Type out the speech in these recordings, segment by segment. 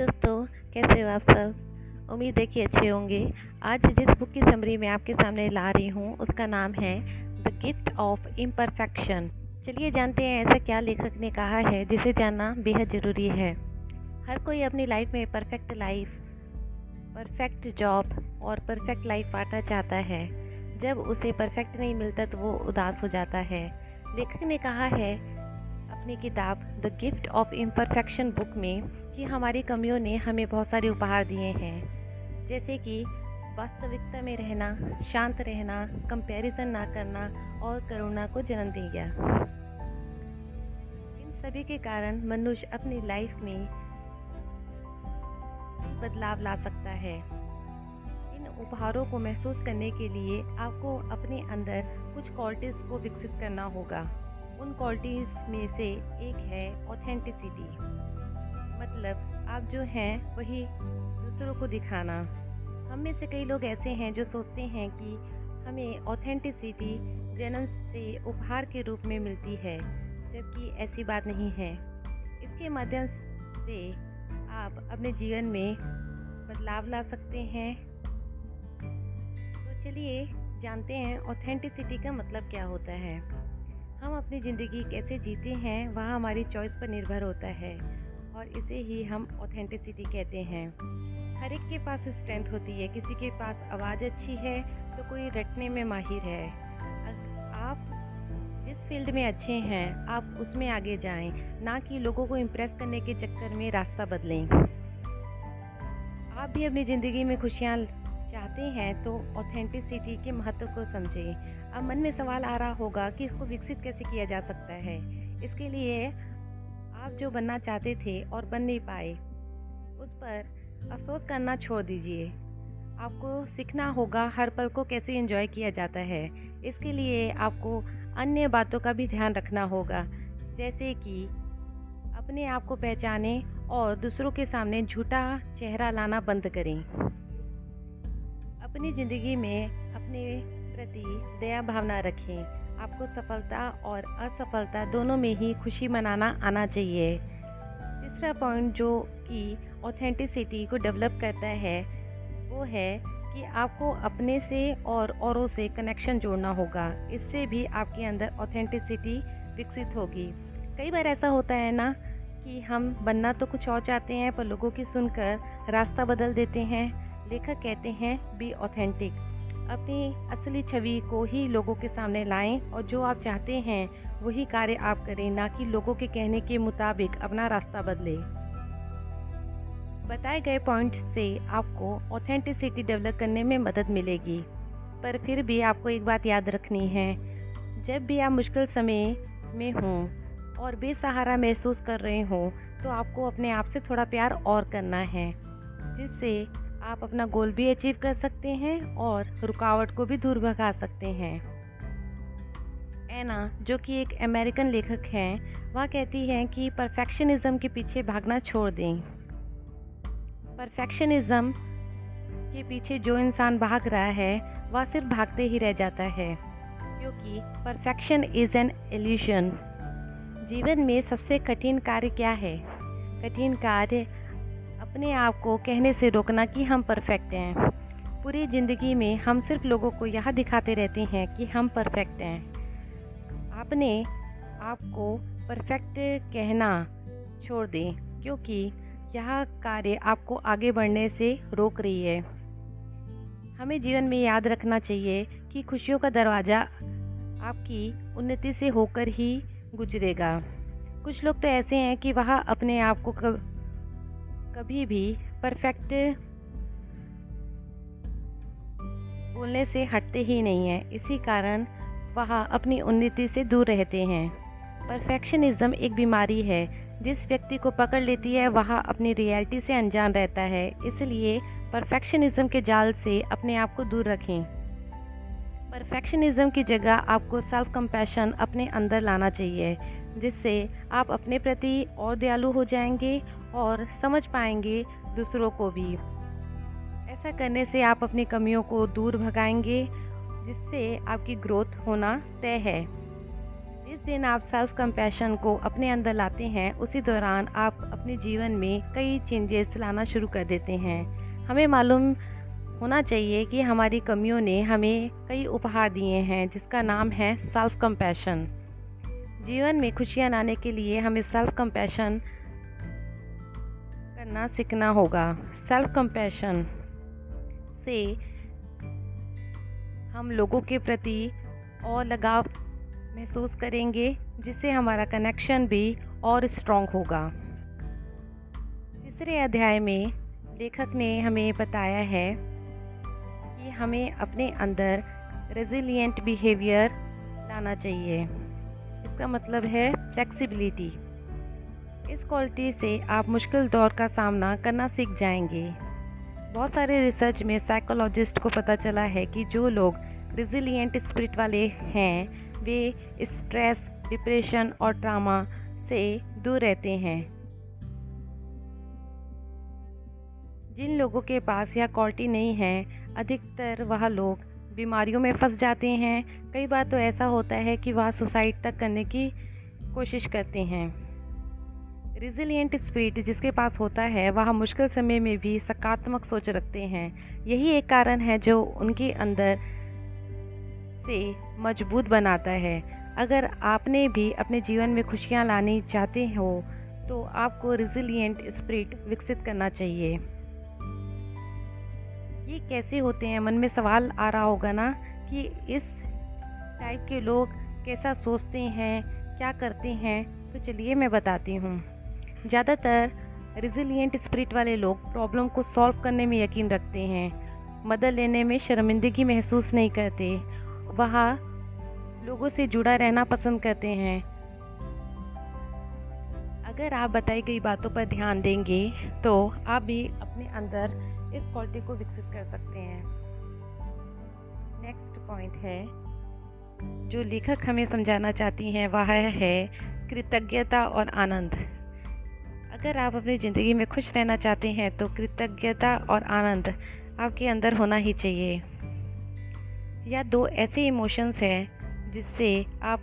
दोस्तों, कैसे हो आप सब? उम्मीद है कि अच्छे होंगे। आज जिस बुक की समरी मैं आपके सामने ला रही हूँ, उसका नाम है द गिफ्ट ऑफ़ इम्परफेक्शन चलिए जानते हैं ऐसा क्या लेखक ने कहा है, जिसे जानना बेहद ज़रूरी है। हर कोई अपनी लाइफ में परफेक्ट लाइफ परफेक्ट जॉब और परफेक्ट लाइफ पाना चाहता है। जब उसे परफेक्ट नहीं मिलता तो वो उदास हो जाता है। लेखक ने कहा है अपनी किताब the gift of imperfection book में कि हमारी कमियों ने हमें बहुत सारे उपहार दिए हैं। जैसे कि वास्तविकता में रहना, शांत रहना कंपैरिजन ना करना और करुणा को जन्म दे गया। इन सभी के कारण मनुष्य अपनी लाइफ में बदलाव ला सकता है। इन उपहारों को महसूस करने के लिए आपको अपने अंदर कुछ क्वालिटीज़ को विकसित करना होगा। उन क्वालिटीज़ में से एक है ऑथेंटिसिटी मतलब आप जो हैं, वही दूसरों को दिखाना। हम में से कई लोग ऐसे हैं जो सोचते हैं कि हमें ऑथेंटिसिटी जन्म से उपहार के रूप में मिलती है, जबकि ऐसी बात नहीं है। इसके माध्यम से आप अपने जीवन में बदलाव ला सकते हैं। तो चलिए जानते हैं ऑथेंटिसिटी का मतलब क्या होता है। हम अपनी ज़िंदगी कैसे जीते हैं, वह हमारी चॉइस पर निर्भर होता है और इसे ही हम ऑथेंटिसिटी कहते हैं। हर एक के पास स्ट्रेंथ होती है, किसी के पास आवाज़ अच्छी है तो कोई रटने में माहिर है। आप जिस फ़ील्ड में अच्छे हैं, आप उसमें आगे जाएँ, ना कि लोगों को इम्प्रेस करने के चक्कर में रास्ता बदलें। आप भी अपनी ज़िंदगी में खुशियाँ चाहते हैं तो ऑथेंटिसिटी के महत्व को समझें। अब मन में सवाल आ रहा होगा कि इसको विकसित कैसे किया जा सकता है? इसके लिए आप जो बनना चाहते थे और बन नहीं पाए, उस पर अफसोस करना छोड़ दीजिए। आपको सीखना होगा हर पल को कैसे एंजॉय किया जाता है। इसके लिए आपको अन्य बातों का भी ध्यान रखना होगा, जैसे कि अपने आप को पहचानें और दूसरों के सामने झूठा चेहरा लाना बंद करें। अपनी ज़िंदगी में अपने प्रति दया भावना रखें। आपको सफलता और असफलता दोनों में ही खुशी मनाना आना चाहिए। तीसरा पॉइंट जो कि ऑथेंटिसिटी को डेवलप करता है, वो है कि आपको अपने से और औरों से कनेक्शन जोड़ना होगा। इससे भी आपके अंदर ऑथेंटिसिटी विकसित होगी। कई बार ऐसा होता है ना कि हम बनना तो कुछ और चाहते हैं, पर लोगों की सुनकर रास्ता बदल देते हैं। लेखक कहते हैं बी ऑथेंटिक अपनी असली छवि को ही लोगों के सामने लाएँ और जो आप चाहते हैं, वही कार्य आप करें, ना कि लोगों के कहने के मुताबिक अपना रास्ता बदलें। बताए गए पॉइंट से आपको ऑथेंटिसिटी डेवलप करने में मदद मिलेगी। पर फिर भी आपको एक बात याद रखनी है, जब भी आप मुश्किल समय में हों और बेसहारा महसूस कर रहे हों तो आपको अपने आप से थोड़ा प्यार और करना है, जिससे आप अपना गोल भी अचीव कर सकते हैं और रुकावट को भी दूर भगा सकते हैं। एना, जो कि एक अमेरिकन लेखक हैं, वह कहती हैं कि परफेक्शनिज्म के पीछे भागना छोड़ दें। परफेक्शनिज्म के पीछे जो इंसान भाग रहा है, वह सिर्फ़ भागते ही रह जाता है, क्योंकि परफेक्शन इज़ एन एल्यूशन जीवन में सबसे कठिन कार्य क्या है? कठिन कार्य अपने आप को कहने से रोकना कि हम परफेक्ट हैं। पूरी ज़िंदगी में हम सिर्फ़ लोगों को यह दिखाते रहते हैं कि हम परफेक्ट हैं। आपने आपको परफेक्ट कहना छोड़ दें, क्योंकि यह कार्य आपको आगे बढ़ने से रोक रही है। हमें जीवन में याद रखना चाहिए कि खुशियों का दरवाज़ा आपकी उन्नति से होकर ही गुजरेगा। कुछ लोग तो ऐसे हैं कि वह अपने आप को कभी भी परफेक्ट बोलने से हटते ही नहीं हैं। इसी कारण वह अपनी उन्नति से दूर रहते हैं। परफेक्शनिज्म एक बीमारी है। जिस व्यक्ति को पकड़ लेती है, वह अपनी रियलिटी से अनजान रहता है। इसलिए परफेक्शनिज्म के जाल से अपने आप को दूर रखें। परफेक्शनिज्म की जगह आपको सेल्फ कंपैशन अपने अंदर लाना चाहिए। जिससे आप अपने प्रति और दयालु हो जाएँगे और समझ पाएँगे दूसरों को भी। ऐसा करने से आप अपनी कमियों को दूर भगाएँगे, जिससे आपकी ग्रोथ होना तय है। जिस दिन आप सेल्फ कंपैशन को अपने अंदर लाते हैं, उसी दौरान आप अपने जीवन में कई चेंजेस लाना शुरू कर देते हैं। हमें मालूम होना चाहिए कि हमारी कमियों ने हमें कई उपहार दिए हैं, जिसका नाम है सेल्फ कंपैशन जीवन में खुशियाँ लाने के लिए हमें सेल्फ कंपैशन करना सीखना होगा। सेल्फ कंपैशन से हम लोगों के प्रति और लगाव महसूस करेंगे, जिससे हमारा कनेक्शन भी और स्ट्रॉन्ग होगा। तीसरे अध्याय में लेखक ने हमें बताया है कि हमें अपने अंदर रेजिलियंट बिहेवियर लाना चाहिए। इसका मतलब है फ्लेक्सिबिलिटी इस क्वालिटी से आप मुश्किल दौर का सामना करना सीख जाएँगे। बहुत सारे रिसर्च में साइकोलॉजिस्ट को पता चला है कि जो लोग रिजिलियंट स्पिरिट वाले हैं, वे स्ट्रेस डिप्रेशन और ट्रामा से दूर रहते हैं। जिन लोगों के पास यह क्वालिटी नहीं है, अधिकतर वह लोग बीमारियों में फंस जाते हैं। कई बार तो ऐसा होता है कि वह सुसाइड तक करने की कोशिश करते हैं। रिजिलियंट स्पिरिट जिसके पास होता है, वह मुश्किल समय में भी सकारात्मक सोच रखते हैं। यही एक कारण है जो उनके अंदर से मज़बूत बनाता है। अगर आपने भी अपने जीवन में खुशियाँ लानी चाहते हो तो आपको रिजिलियंट स्पिरिट विकसित करना चाहिए। ये कैसे होते हैं? मन में सवाल आ रहा होगा ना कि इस टाइप के लोग कैसा सोचते हैं, क्या करते हैं? तो चलिए मैं बताती हूँ। ज़्यादातर रिजिलियंट स्पिरिट वाले लोग प्रॉब्लम को सॉल्व करने में यकीन रखते हैं। मदद लेने में शर्मिंदगी महसूस नहीं करते। वह लोगों से जुड़ा रहना पसंद करते हैं। अगर आप बताई गई बातों पर ध्यान देंगे तो आप भी अपने अंदर इस क्वालिटी को विकसित कर सकते हैं। नेक्स्ट पॉइंट है, जो लेखक हमें समझाना चाहती हैं, वह है कृतज्ञता और आनंद। अगर आप अपनी ज़िंदगी में खुश रहना चाहते हैं तो कृतज्ञता और आनंद आपके अंदर होना ही चाहिए। या दो ऐसे इमोशंस हैं, जिससे आप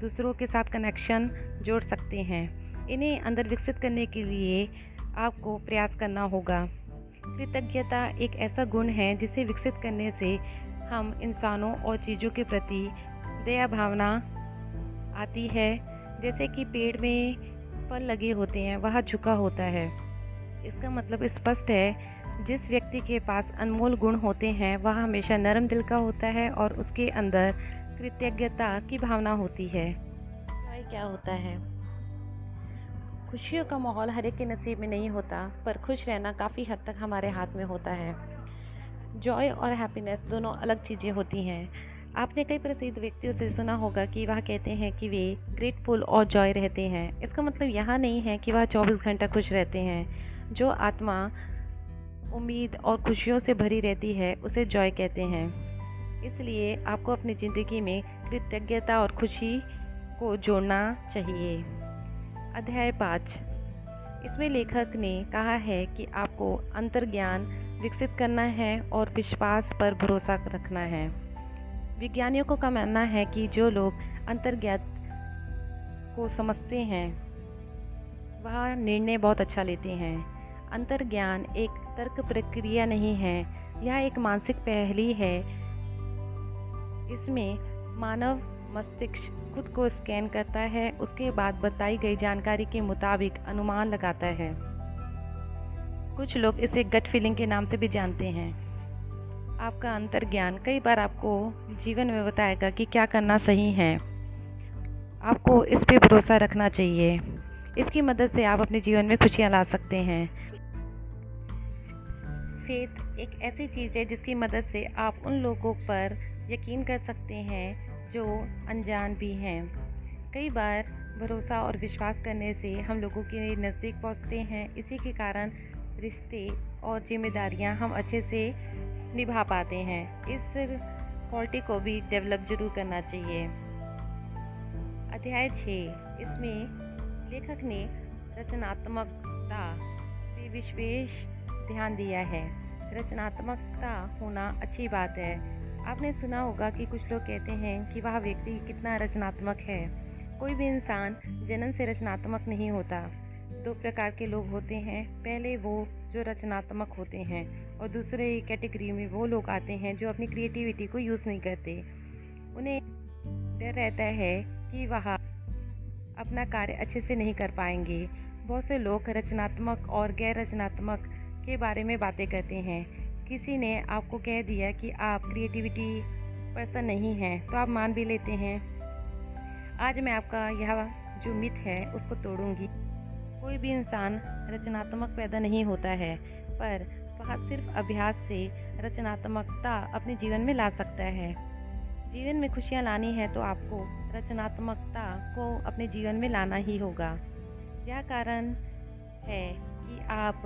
दूसरों के साथ कनेक्शन जोड़ सकते हैं। इन्हें अंदर विकसित करने के लिए आपको प्रयास करना होगा। कृतज्ञता एक ऐसा गुण है जिसे विकसित करने से हम इंसानों और चीज़ों के प्रति दया भावना आती है। जैसे कि पेड़ में फल लगे होते हैं, वह झुका होता है। इसका मतलब स्पष्ट है, जिस व्यक्ति के पास अनमोल गुण होते हैं, वह हमेशा नरम दिल का होता है और उसके अंदर कृतज्ञता की भावना होती है। क्या होता है? खुशियों का माहौल हर एक के नसीब में नहीं होता, पर खुश रहना काफ़ी हद तक हमारे हाथ में होता है। जॉय और हैप्पीनेस दोनों अलग चीज़ें होती हैं। आपने कई प्रसिद्ध व्यक्तियों से सुना होगा कि वह कहते हैं कि वे ग्रेटफुल और जॉय रहते हैं। इसका मतलब यह नहीं है कि वह 24 घंटा खुश रहते हैं। जो आत्मा उम्मीद और खुशियों से भरी रहती है, उसे जॉय कहते हैं। इसलिए आपको अपनी ज़िंदगी में कृतज्ञता और खुशी को जोड़ना चाहिए। अध्याय पाँच। इसमें लेखक ने कहा है कि आपको अंतर्ज्ञान विकसित करना है और विश्वास पर भरोसा रखना है। विज्ञानियों को मानना है कि जो लोग अंतर्ज्ञात को समझते हैं, वह निर्णय बहुत अच्छा लेते हैं। अंतर्ज्ञान एक तर्क प्रक्रिया नहीं है, यह एक मानसिक पहली है। इसमें मानव मस्तिष्क खुद को स्कैन करता है, उसके बाद बताई गई जानकारी के मुताबिक अनुमान लगाता है। कुछ लोग इसे गट फीलिंग के नाम से भी जानते हैं। आपका अंतर ज्ञान कई बार आपको जीवन में बताएगा कि क्या करना सही है। आपको इस पर भरोसा रखना चाहिए। इसकी मदद से आप अपने जीवन में खुशियाँ ला सकते हैं। फेथ एक ऐसी चीज़ है जिसकी मदद से आप उन लोगों पर यकीन कर सकते हैं जो अनजान भी हैं। कई बार भरोसा और विश्वास करने से हम लोगों के नज़दीक पहुँचते हैं। इसी के कारण रिश्ते और जिम्मेदारियाँ हम अच्छे से निभा पाते हैं। इस क्वालिटी को भी डेवलप ज़रूर करना चाहिए। अध्याय छः। इसमें लेखक ने रचनात्मकता पे विशेष ध्यान दिया है। रचनात्मकता होना अच्छी बात है। आपने सुना होगा कि कुछ लोग कहते हैं कि वह व्यक्ति कितना रचनात्मक है। कोई भी इंसान जन्म से रचनात्मक नहीं होता। दो प्रकार के लोग होते हैं। पहले वो जो रचनात्मक होते हैं और दूसरे कैटेगरी में वो लोग आते हैं जो अपनी क्रिएटिविटी को यूज़ नहीं करते। उन्हें डर रहता है कि वह अपना कार्य अच्छे से नहीं कर पाएँगे। बहुत से लोग रचनात्मक और गैर रचनात्मक के बारे में बातें करते हैं। किसी ने आपको कह दिया कि आप क्रिएटिविटी पर्सन नहीं हैं तो आप मान भी लेते हैं। आज मैं आपका यह जो मिथ है, उसको तोड़ूँगी। कोई भी इंसान रचनात्मक पैदा नहीं होता है, पर वह सिर्फ़ अभ्यास से रचनात्मकता अपने जीवन में ला सकता है। जीवन में खुशियाँ लानी है तो आपको रचनात्मकता को अपने जीवन में लाना ही होगा। यह कारण है कि आप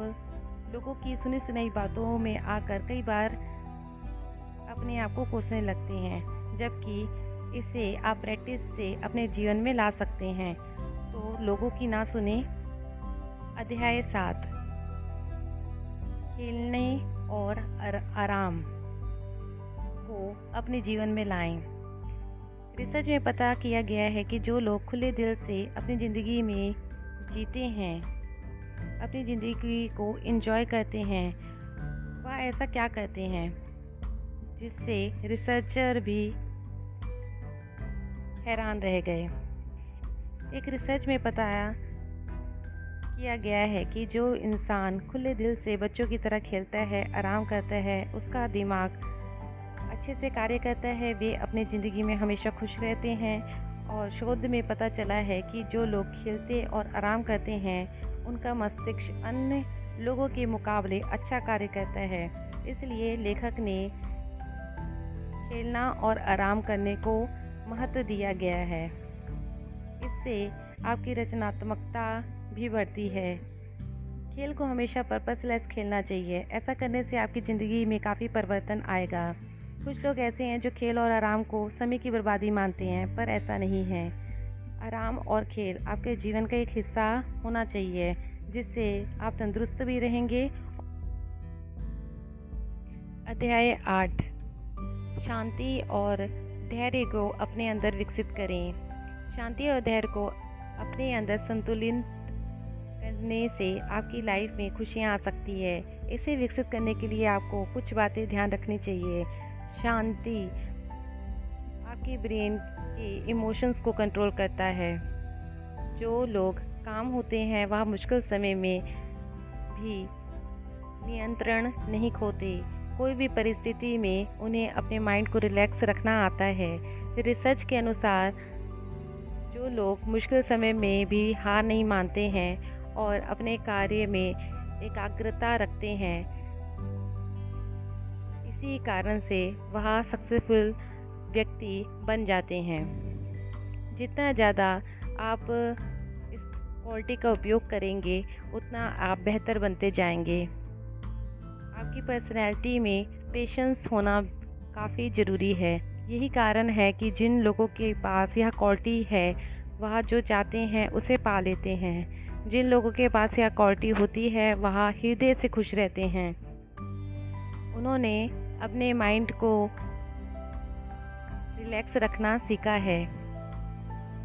लोगों की सुनी सुनाई बातों में आकर कई बार अपने आप को कोसने लगते हैं, जबकि इसे आप प्रैक्टिस से अपने जीवन में ला सकते हैं तो लोगों की ना सुने, अध्याय सात खेलने और आराम को अपने जीवन में लाएँ। रिसर्च में पता किया गया है कि जो लोग खुले दिल से अपनी ज़िंदगी में जीते हैं अपनी ज़िंदगी को इन्जॉय करते हैं। वह ऐसा क्या करते हैं? जिससे रिसर्चर भी हैरान रह गए। एक रिसर्च में बताया किया गया है कि जो इंसान खुले दिल से बच्चों की तरह खेलता है, आराम करता है, उसका दिमाग अच्छे से कार्य करता है, वे अपनी ज़िंदगी में हमेशा खुश रहते हैं और शोध में पता चला है कि जो लोग खेलते और आराम करते हैं उनका मस्तिष्क अन्य लोगों के मुकाबले अच्छा कार्य करता है। इसलिए लेखक ने खेलना और आराम करने को महत्व दिया गया है। इससे आपकी रचनात्मकता भी बढ़ती है। खेल को हमेशा पर्पसलेस खेलना चाहिए। ऐसा करने से आपकी ज़िंदगी में काफ़ी परिवर्तन आएगा। कुछ लोग ऐसे हैं जो खेल और आराम को समय की बर्बादी मानते हैं, पर ऐसा नहीं है। आराम और खेल आपके जीवन का एक हिस्सा होना चाहिए, जिससे आप तंदुरुस्त भी रहेंगे। अध्याय आठ। शांति और धैर्य को अपने अंदर विकसित करें। शांति और धैर्य को अपने अंदर संतुलित करने से आपकी लाइफ में खुशियाँ आ सकती है। इसे विकसित करने के लिए आपको कुछ बातें ध्यान रखनी चाहिए। शांति आपके ब्रेन के इमोशंस को कंट्रोल करता है। जो लोग काम होते हैं, वह मुश्किल समय में भी नियंत्रण नहीं खोते। कोई भी परिस्थिति में उन्हें अपने माइंड को रिलैक्स रखना आता है। रिसर्च के अनुसार, जो लोग मुश्किल समय में भी हार नहीं मानते हैं और अपने कार्य में एकाग्रता रखते हैं, इसी कारण से वह सक्सेसफुल व्यक्ति बन जाते हैं। जितना ज़्यादा आप इस क्वालिटी का उपयोग करेंगे, उतना आप बेहतर बनते जाएँगे। आपकी पर्सनैलिटी में पेशेंस होना काफ़ी ज़रूरी है। यही कारण है कि जिन लोगों के पास यह क्वालिटी है, वह जो चाहते हैं, उसे पा लेते हैं। जिन लोगों के पास यह क्वालिटी होती है, वह हृदय से खुश रहते हैं। उन्होंने अपने माइंड को रिलैक्स रखना सीखा है।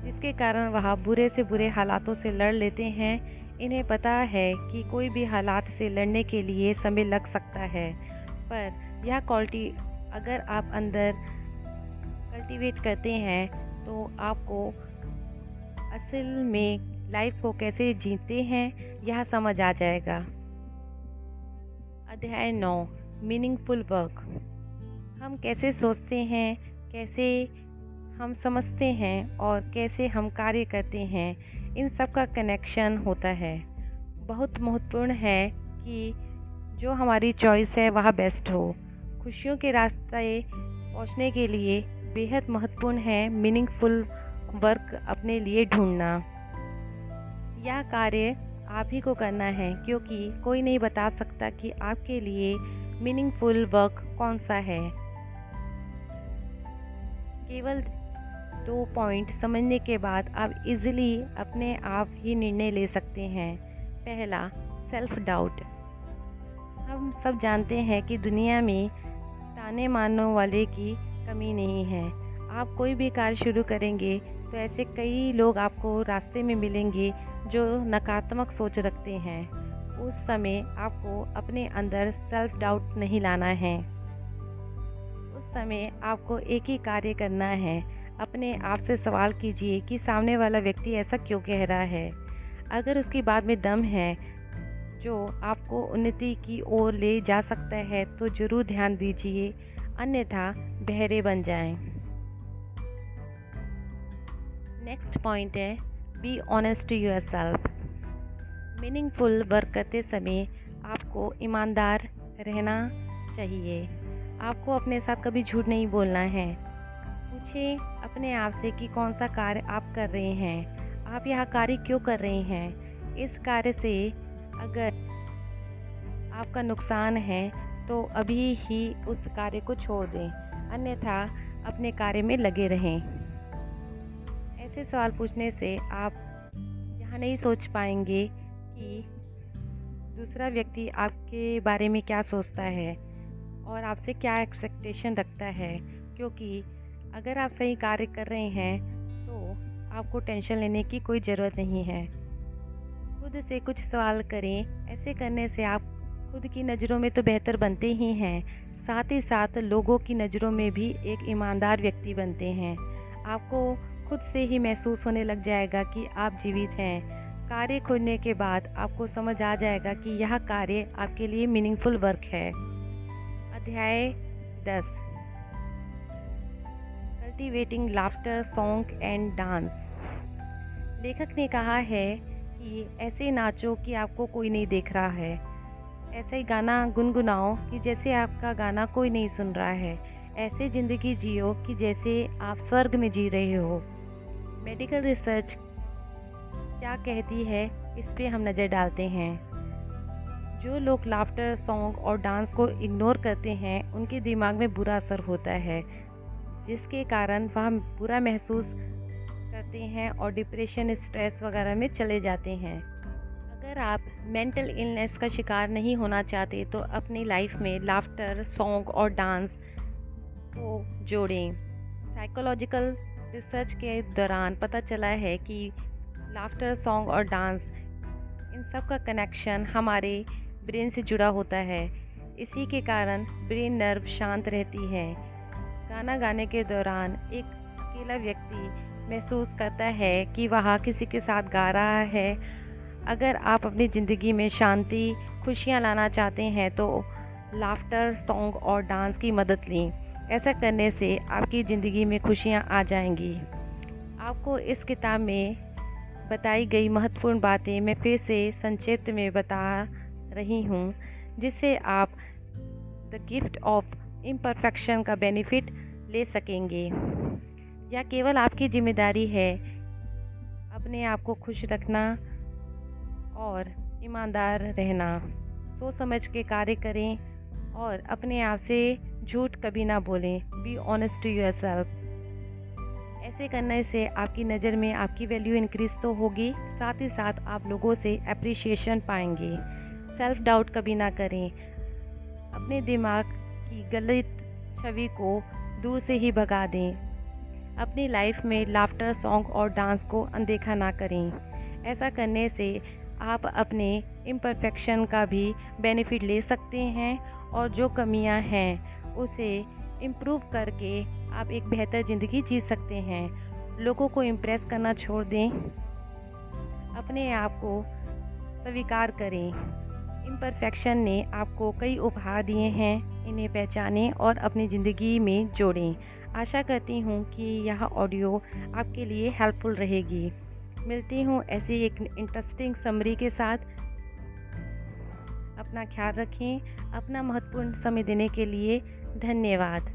जिसके कारण वह बुरे से बुरे हालातों से लड़ लेते हैं। इन्हें पता है कि कोई भी हालात से लड़ने के लिए समय लग सकता है। पर यह क्वालिटी अगर आप अंदर कल्टीवेट करते हैं तो आपको असल में लाइफ को कैसे जीते हैं, यह समझ आ जाएगा। अध्याय नौ, मीनिंगफुल वर्क। हम कैसे सोचते हैं कैसे हम समझते हैं और कैसे हम कार्य करते हैं, इन सब का कनेक्शन होता है। बहुत महत्वपूर्ण है कि जो हमारी चॉइस है, वह बेस्ट हो। खुशियों के रास्ते पहुँचने के लिए बेहद महत्वपूर्ण है मीनिंगफुल वर्क अपने लिए ढूंढना। यह कार्य आप ही को करना है, क्योंकि कोई नहीं बता सकता कि आपके लिए मीनिंगफुल वर्क कौन सा है। केवल दो पॉइंट समझने के बाद आप इजीली अपने आप ही निर्णय ले सकते हैं। पहला सेल्फ डाउट हम सब जानते हैं कि दुनिया में ताने मारने वाले की कमी नहीं है। आप कोई भी कार्य शुरू करेंगे तो ऐसे कई लोग आपको रास्ते में मिलेंगे जो नकारात्मक सोच रखते हैं। उस समय आपको अपने अंदर सेल्फ डाउट नहीं लाना है। समय आपको एक ही कार्य करना है। अपने आप से सवाल कीजिए कि सामने वाला व्यक्ति ऐसा क्यों कह रहा है। अगर उसकी बात में दम है जो आपको उन्नति की ओर ले जा सकता है तो ज़रूर ध्यान दीजिए, अन्यथा बहरे बन जाएँ। नेक्स्ट पॉइंट है be honest to your self meaningful work करते समय आपको ईमानदार रहना चाहिए। आपको अपने साथ कभी झूठ नहीं बोलना है। पूछे अपने आप से कि कौन सा कार्य आप कर रहे हैं। आप यह कार्य क्यों कर रहे हैं? इस कार्य से अगर आपका नुकसान है तो अभी ही उस कार्य को छोड़ दें। अन्यथा अपने कार्य में लगे रहें। ऐसे सवाल पूछने से आप यह नहीं सोच पाएँगे कि दूसरा व्यक्ति आपके बारे में क्या सोचता है। और आपसे क्या एक्सपेक्टेशन रखता है? क्योंकि अगर आप सही कार्य कर रहे हैं तो आपको टेंशन लेने की कोई ज़रूरत नहीं है। खुद से कुछ सवाल करें, ऐसे करने से आप खुद की नज़रों में तो बेहतर बनते ही हैं। साथ ही साथ लोगों की नज़रों में भी एक ईमानदार व्यक्ति बनते हैं। आपको खुद से ही महसूस होने लग जाएगा कि आप जीवित हैं। कार्य खोजने के बाद आपको समझ आ जाएगा कि यह कार्य आपके लिए मीनिंगफुल वर्क है। अध्याय दस। Cultivating laughter song and dance लेखक ने कहा है कि ऐसे नाचो कि आपको कोई नहीं देख रहा है। ऐसे ही गाना गुनगुनाओ कि जैसे आपका गाना कोई नहीं सुन रहा है। ऐसे ज़िंदगी जियो कि जैसे आप स्वर्ग में जी रहे हो। मेडिकल रिसर्च क्या कहती है इस पर हम नज़र डालते हैं। जो लोग लाफ्टर सॉन्ग और डांस को इग्नोर करते हैं, उनके दिमाग में बुरा असर होता है, जिसके कारण वह बुरा महसूस करते हैं और डिप्रेशन स्ट्रेस वगैरह में चले जाते हैं। अगर आप मेंटल इलनेस का शिकार नहीं होना चाहते तो अपनी लाइफ में लाफ्टर सॉन्ग और डांस को जोड़ें। साइकोलॉजिकल रिसर्च के दौरान पता चला है कि लाफ्टर सॉन्ग और डांस इन सब का कनेक्शन हमारे ब्रेन से जुड़ा होता है। इसी के कारण ब्रेन नर्व शांत रहती है। गाना गाने के दौरान एक अकेला व्यक्ति महसूस करता है कि वह किसी के साथ गा रहा है। अगर आप अपनी ज़िंदगी में शांति, खुशियाँ लाना चाहते हैं तो लाफ्टर सॉन्ग और डांस की मदद लें। ऐसा करने से आपकी ज़िंदगी में खुशियाँ आ जाएँगी। आपको इस किताब में बताई गई महत्वपूर्ण बातें मैं फिर से संक्षिप्त में बता रही हूँ, जिससे आप द गिफ्ट ऑफ़ इम्परफेक्शन का बेनिफिट ले सकेंगे। या केवल आपकी ज़िम्मेदारी है अपने आप को खुश रखना और ईमानदार रहना। सोच समझ के कार्य करें और अपने आप से झूठ कभी ना बोलें। Be honest to your self ऐसे करने से आपकी नज़र में आपकी वैल्यू इंक्रीज तो होगी, साथ ही साथ आप लोगों से अप्रिशिएशन पाएँगे। सेल्फ डाउट कभी ना करें। अपने दिमाग की गलत छवि को दूर से ही भगा दें। अपनी लाइफ में लाफ्टर सॉन्ग और डांस को अनदेखा ना करें। ऐसा करने से आप अपने इम्परफेक्शन का भी बेनिफिट ले सकते हैं और जो कमियाँ हैं, उसे इम्प्रूव करके आप एक बेहतर ज़िंदगी जी सकते हैं। लोगों को इम्प्रेस करना छोड़ दें। अपने आप को स्वीकार करें। इम्परफेक्शन ने आपको कई उपहार दिए हैं, इन्हें पहचानें और अपनी ज़िंदगी में जोड़ें। आशा करती हूँ कि यह ऑडियो आपके लिए हेल्पफुल रहेगी। मिलती हूँ ऐसी एक इंटरेस्टिंग समरी के साथ। अपना ख्याल रखें, अपना महत्वपूर्ण समय देने के लिए धन्यवाद।